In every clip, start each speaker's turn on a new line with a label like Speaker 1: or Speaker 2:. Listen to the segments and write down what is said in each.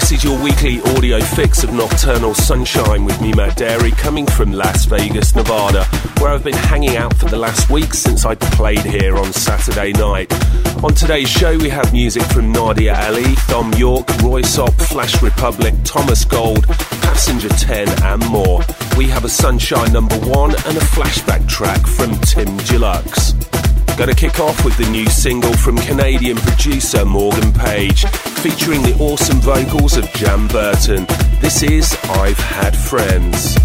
Speaker 1: This is your weekly audio fix of Nocturnal Sunshine with me, Matt Darey, coming from Las Vegas, Nevada, where I've been hanging out for the last week since I played here on Saturday night. On today's show, we have music from Nadia Ali, Thom Roy Röyksopp, Flash Republic, Thomas Gold, Passenger 10, and more. We have a Sunshine number one and a flashback track from Tim Deluxe. Gonna kick off with the new single from Canadian producer Morgan Page, featuring the awesome vocals of Jan Burton. This is I've Had Friends.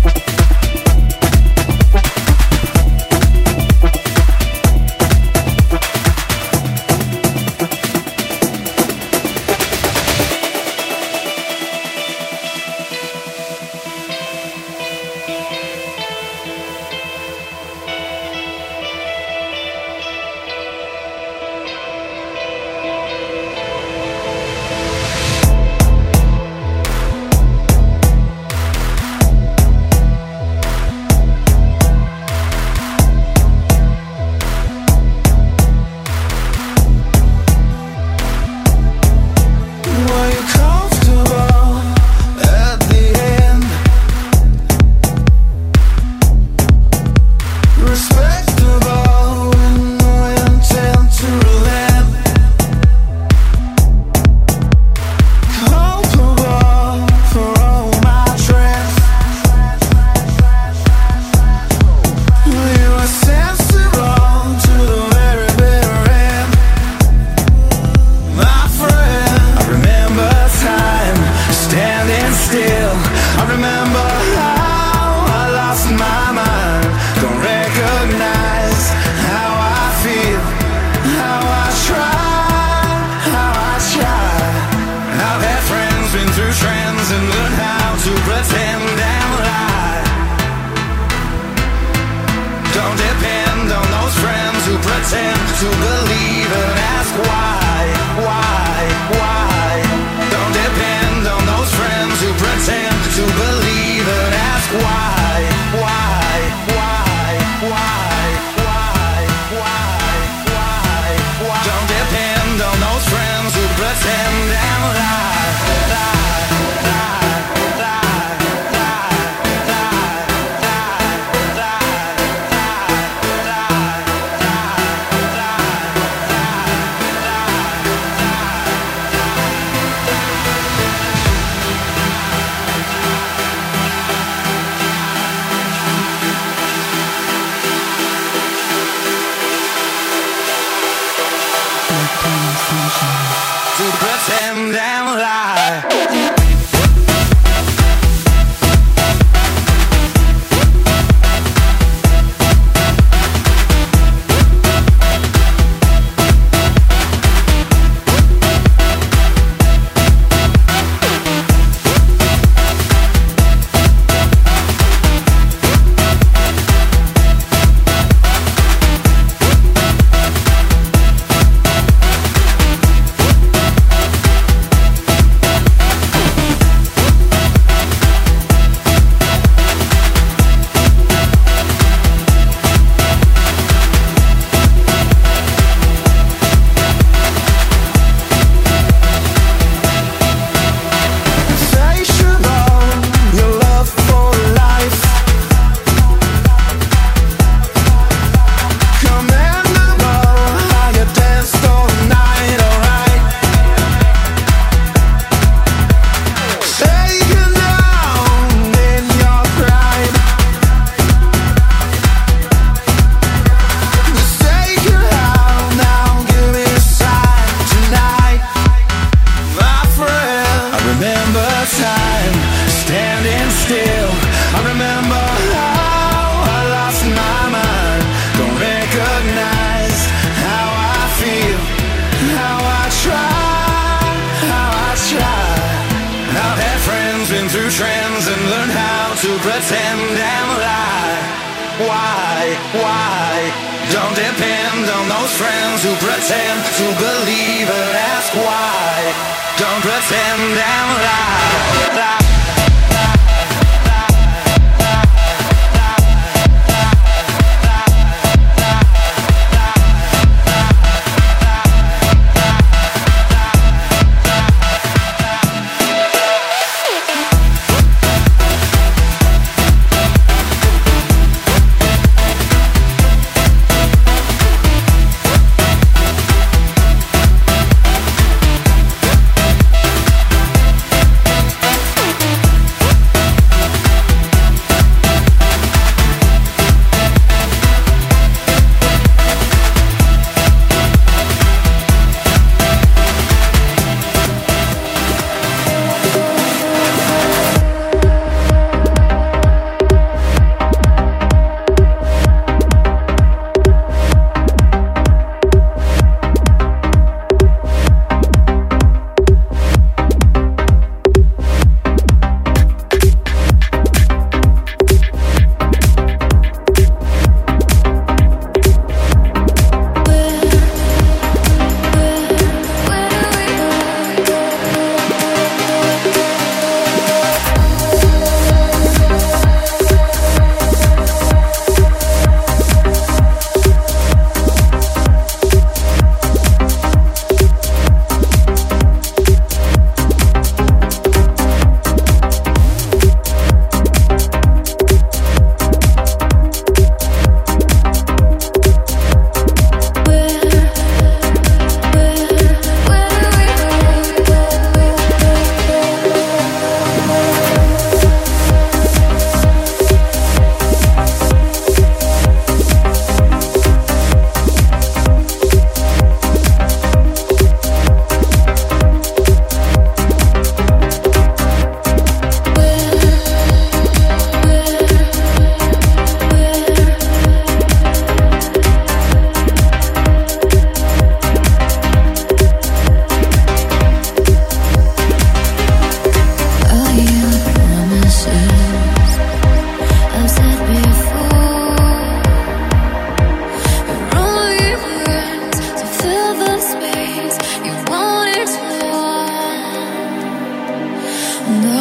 Speaker 2: 내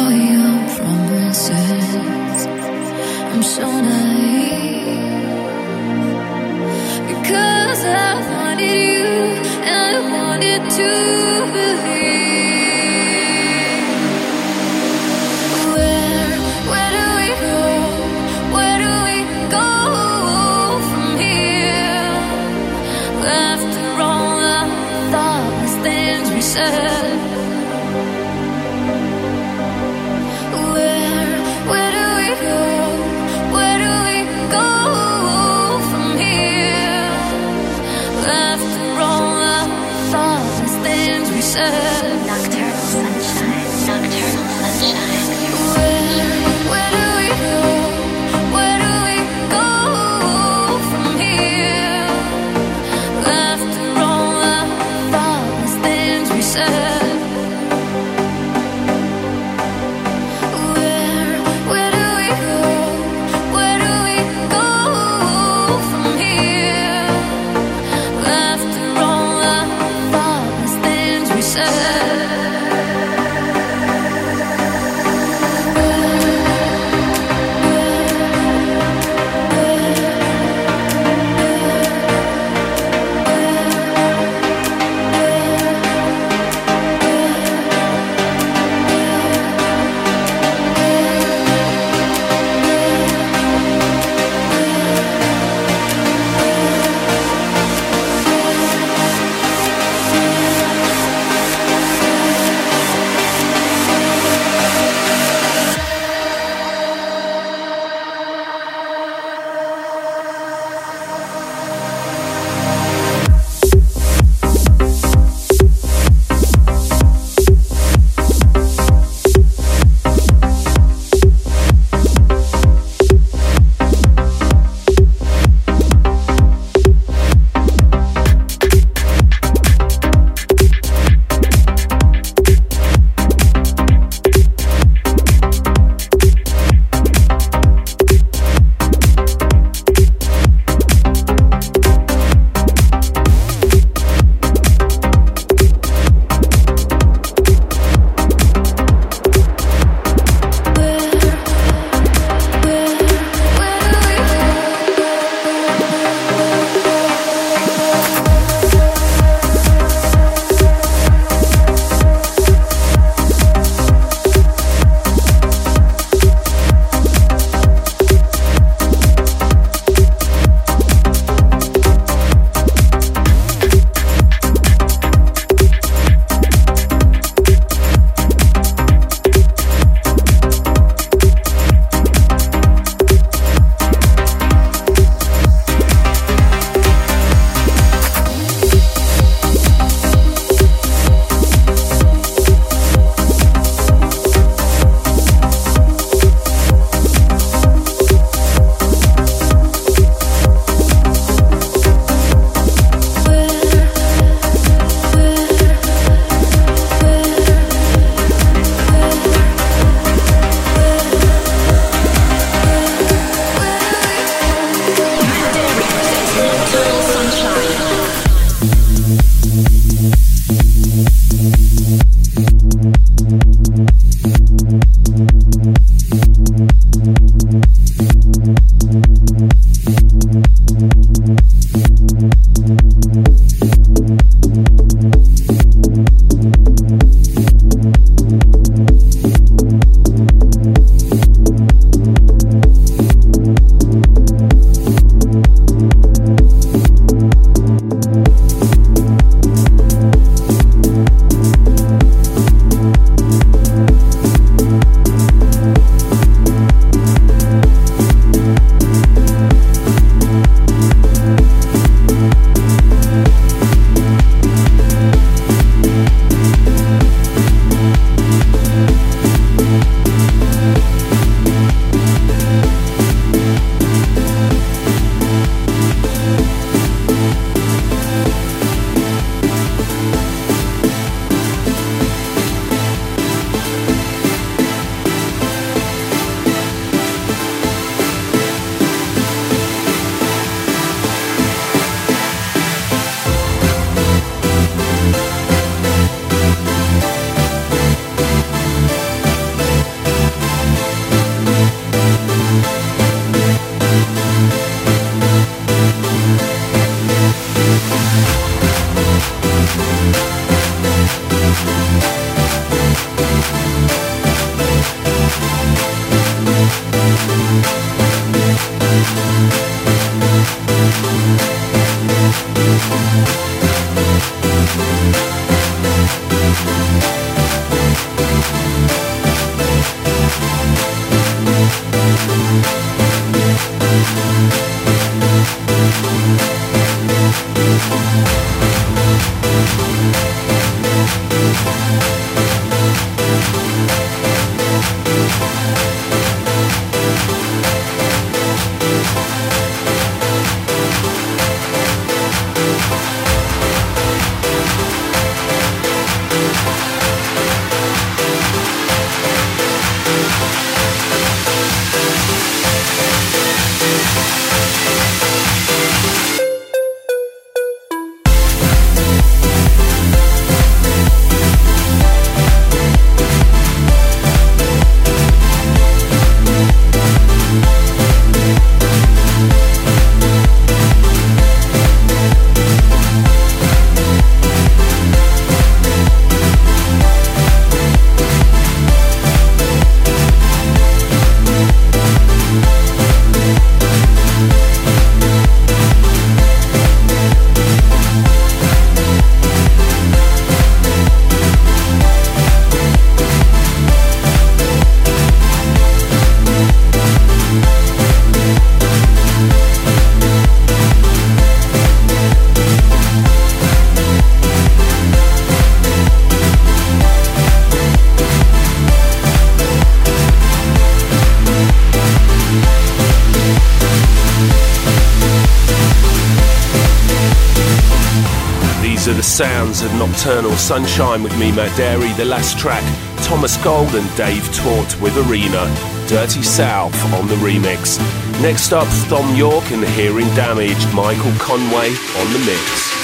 Speaker 2: Thank Nocturnal Sunshine with me, Matt Darey. The last track, Thomas Gold and Dave Tort with Arena. Dirty South on the remix. Next up, Thom Yorke and Hearing Damage. Michael Conway on the mix.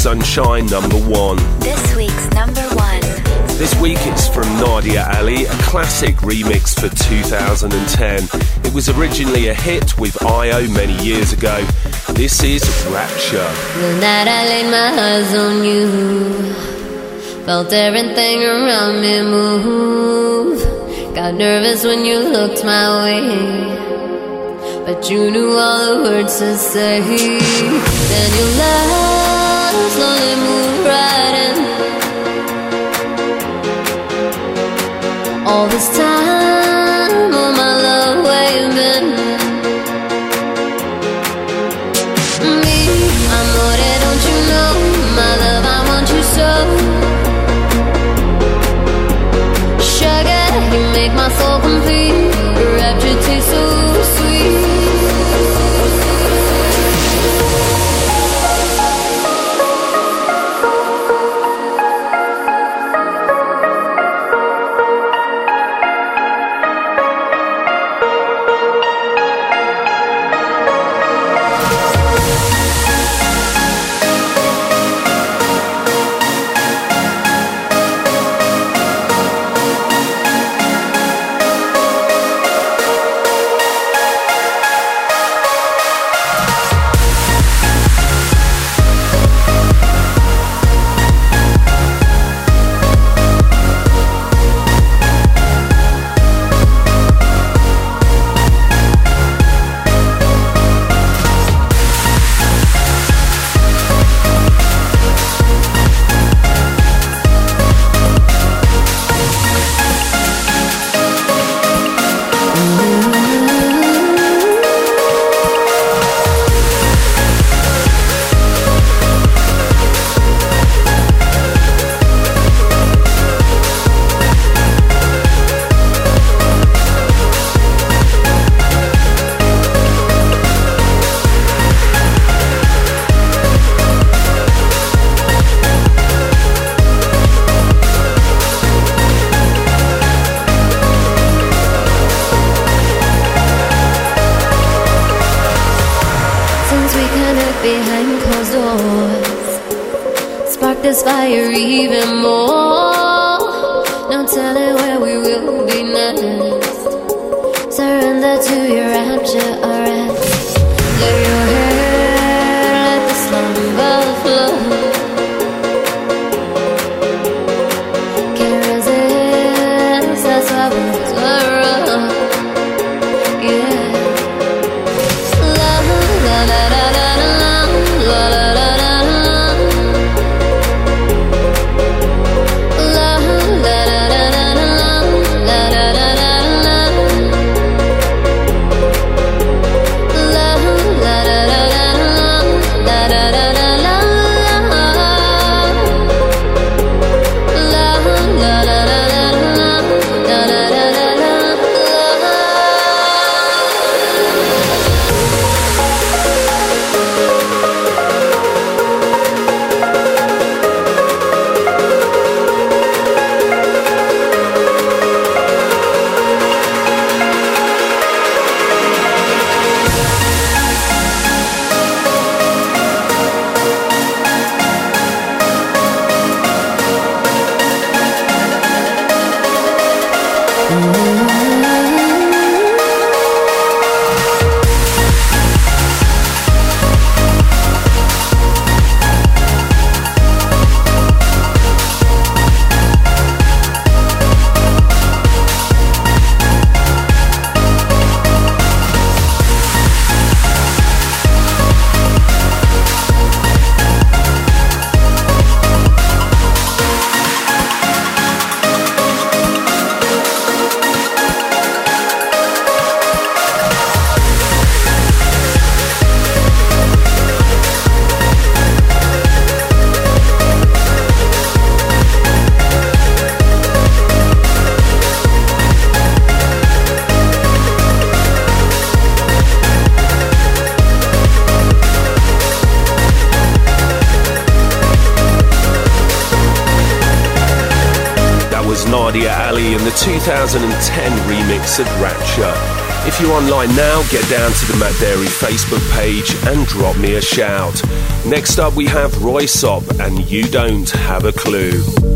Speaker 3: Sunshine number one.
Speaker 4: This week's number one.
Speaker 3: This week it's from Nadia Ali, a classic remix for 2010. It was originally a hit with iiO many years ago. This is Rapture.
Speaker 5: The night I laid my eyes on you, felt everything around me move. Got nervous when you looked my way. But you knew all the words to say. Then you love slowly moved right in. All this time,
Speaker 3: Ali in the 2010 remix of Rapture.
Speaker 6: If you're online now, get down to the Matt Darey Facebook page and drop me a shout. Next up, we have Röyksopp and You Don't Have a Clue.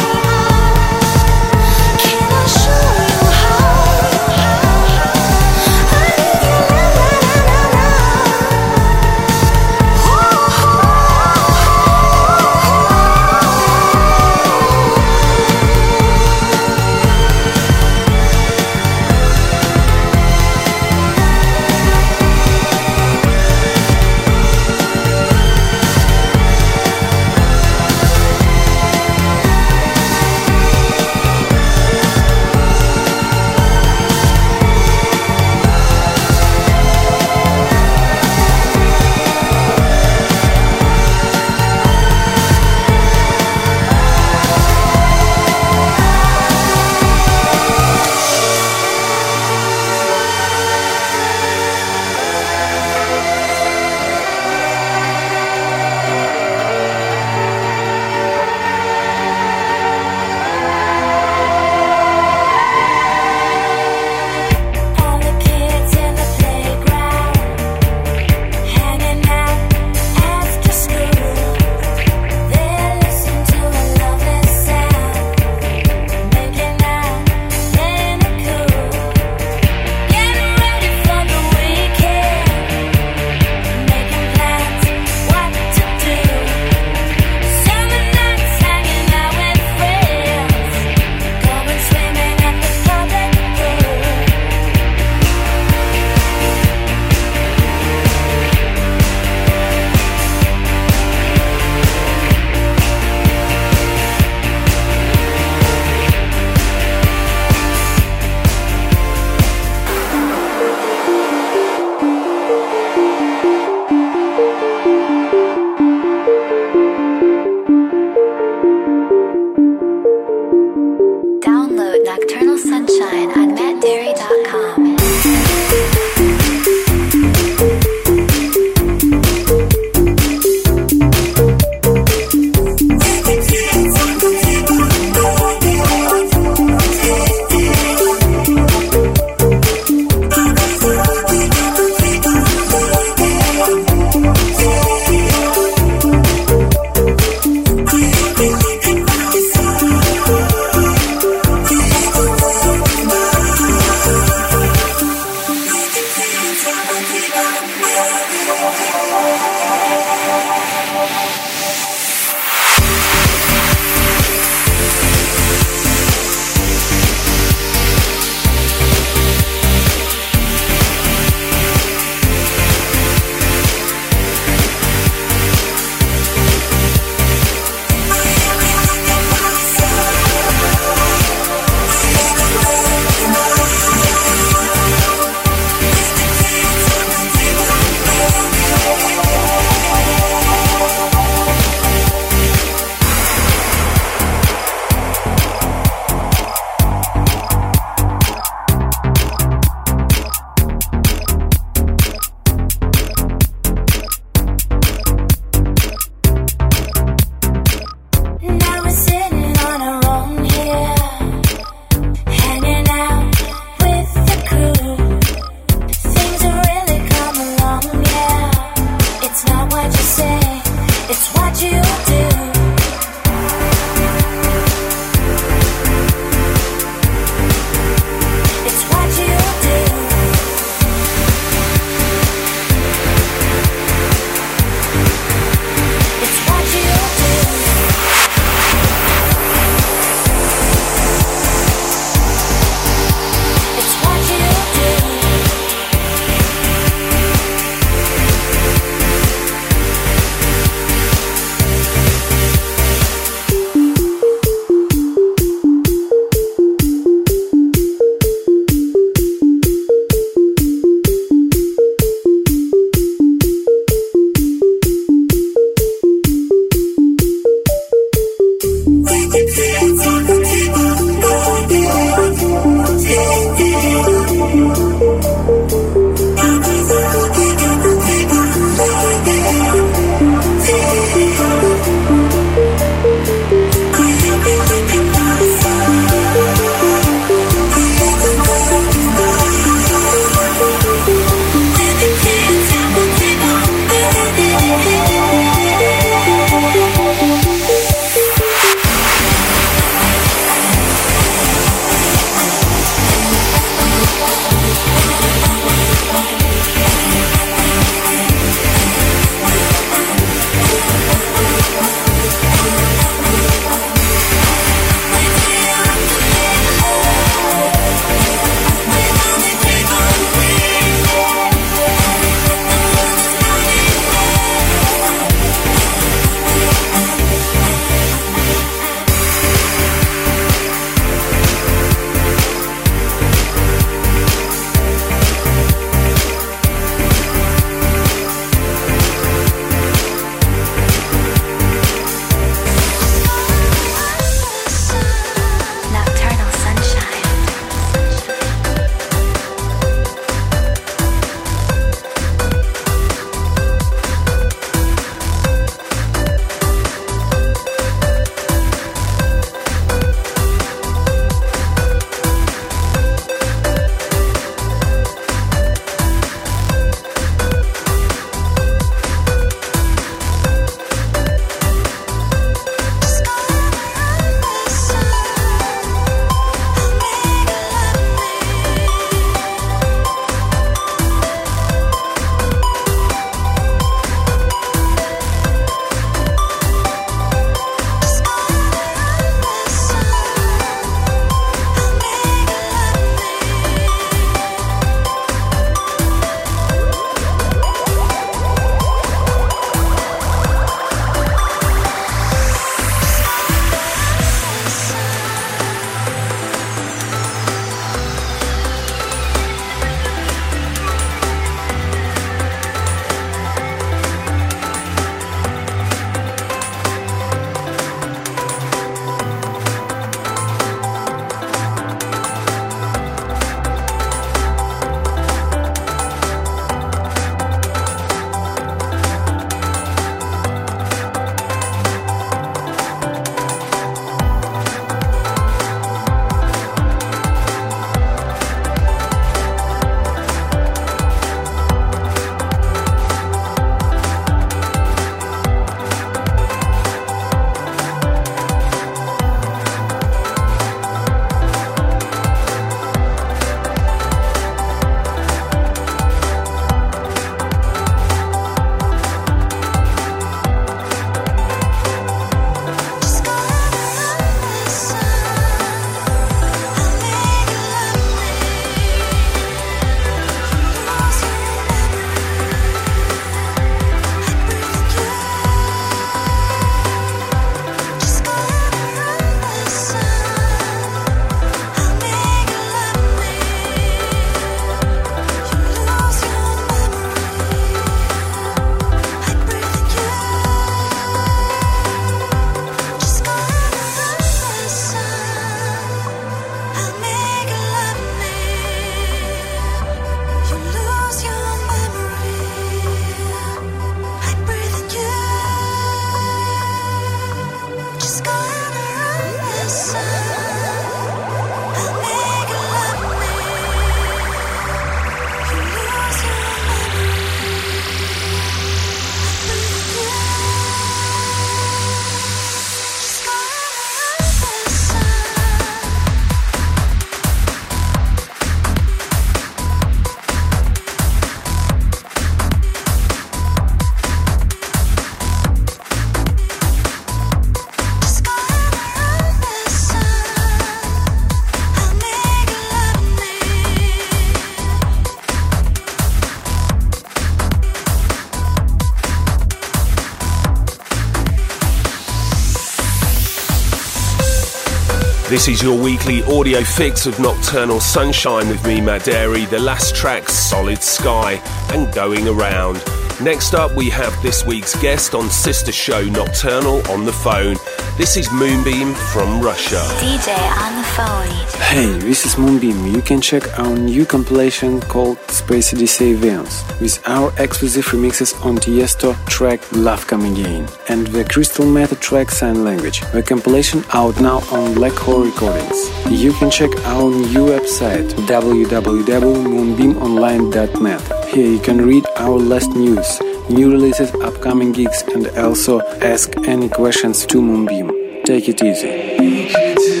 Speaker 3: This is your weekly audio fix of Nocturnal Sunshine with me, Darey. The last track, Solid Sky, and Going Around. Next up, we have this week's guest on Sister Show Nocturnal on the phone. This is Moonbeam from Russia.
Speaker 4: DJ on the phone.
Speaker 2: Hey, this is Moonbeam. You can check our new compilation called Space Odyssey Events with our exclusive remixes on Tiesto track Love Come Again and the Crystal Method track Sign Language. The compilation out now on Black Hole Recordings. You can check our new website www.moonbeamonline.net. Here you can read our last news, new releases, upcoming gigs, and also ask any questions to Moonbeam. Take it easy.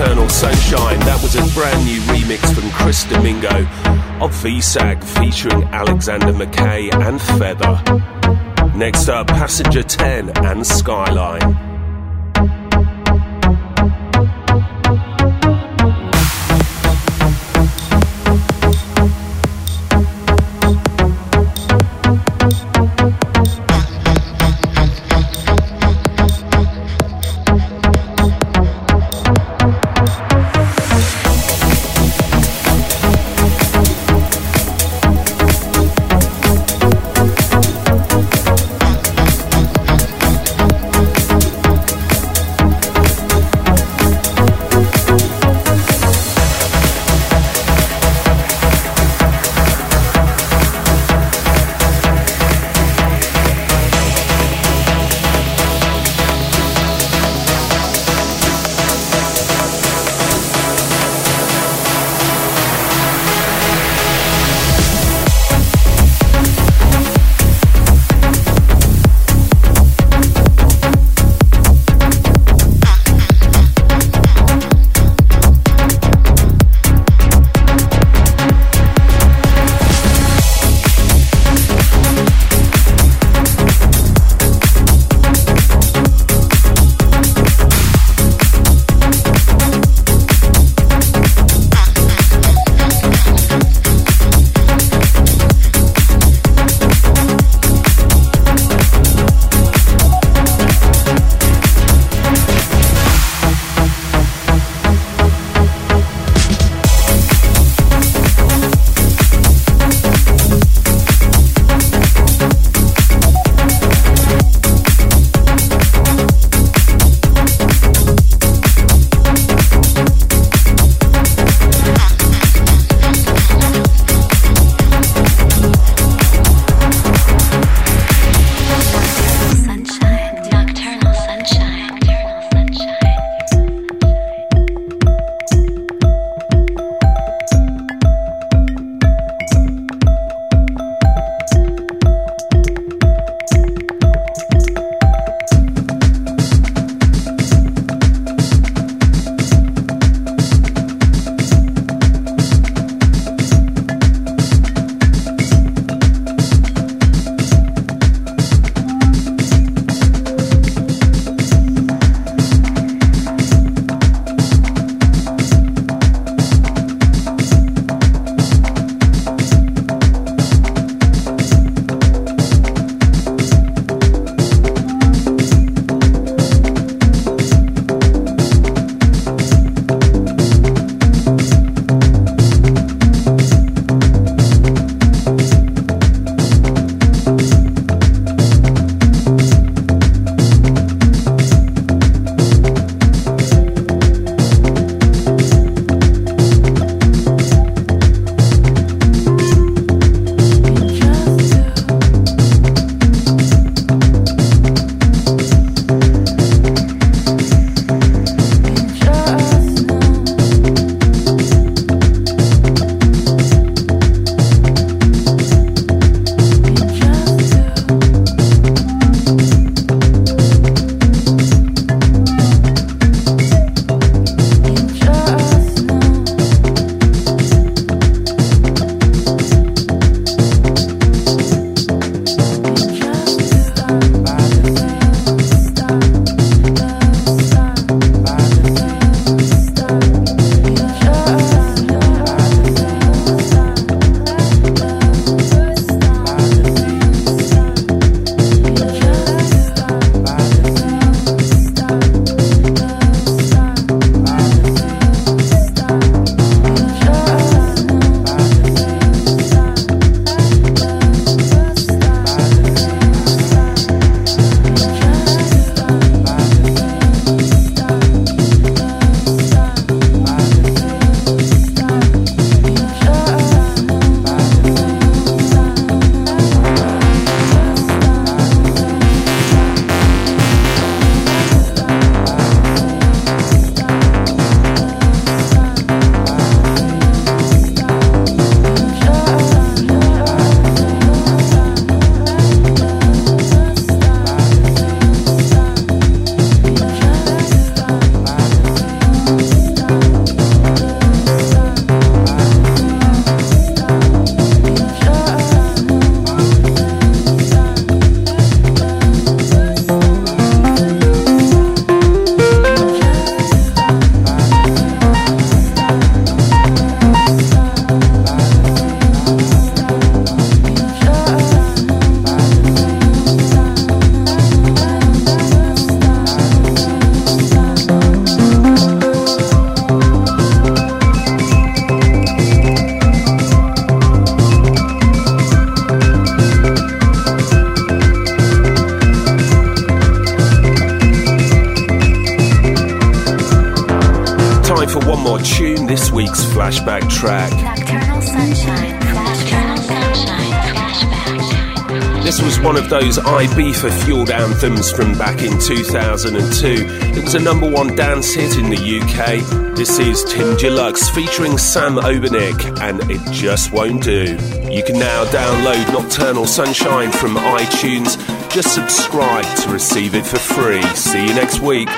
Speaker 3: Nocturnal Sunshine. That was a brand new remix from Chris Domingo of VSAG featuring Alexander McKay and Feather. Next up, Passenger 10 and Skyline.
Speaker 6: More tune, this week's flashback track.
Speaker 4: Nocturnal sunshine, flashback, sunshine, flashback.
Speaker 6: This was one of those Ibiza fueled anthems from back in 2002. It was a number one dance hit in the UK. This is Tim Deluxe featuring Sam Obernik and It Just Won't Do. You can now download Nocturnal Sunshine from iTunes. Just subscribe to receive it for free. See you next week.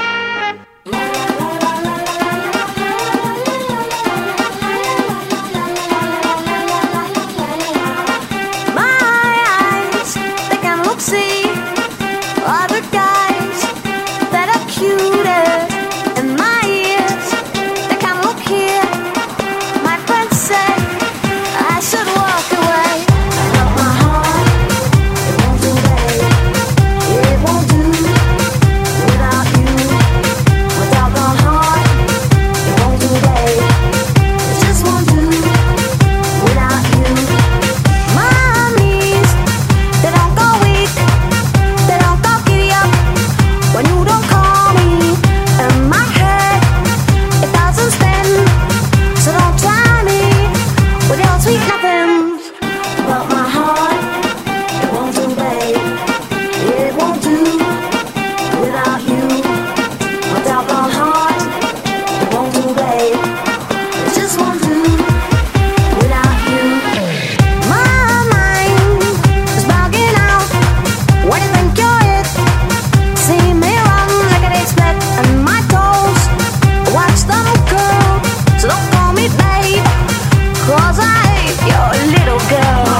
Speaker 7: Watch them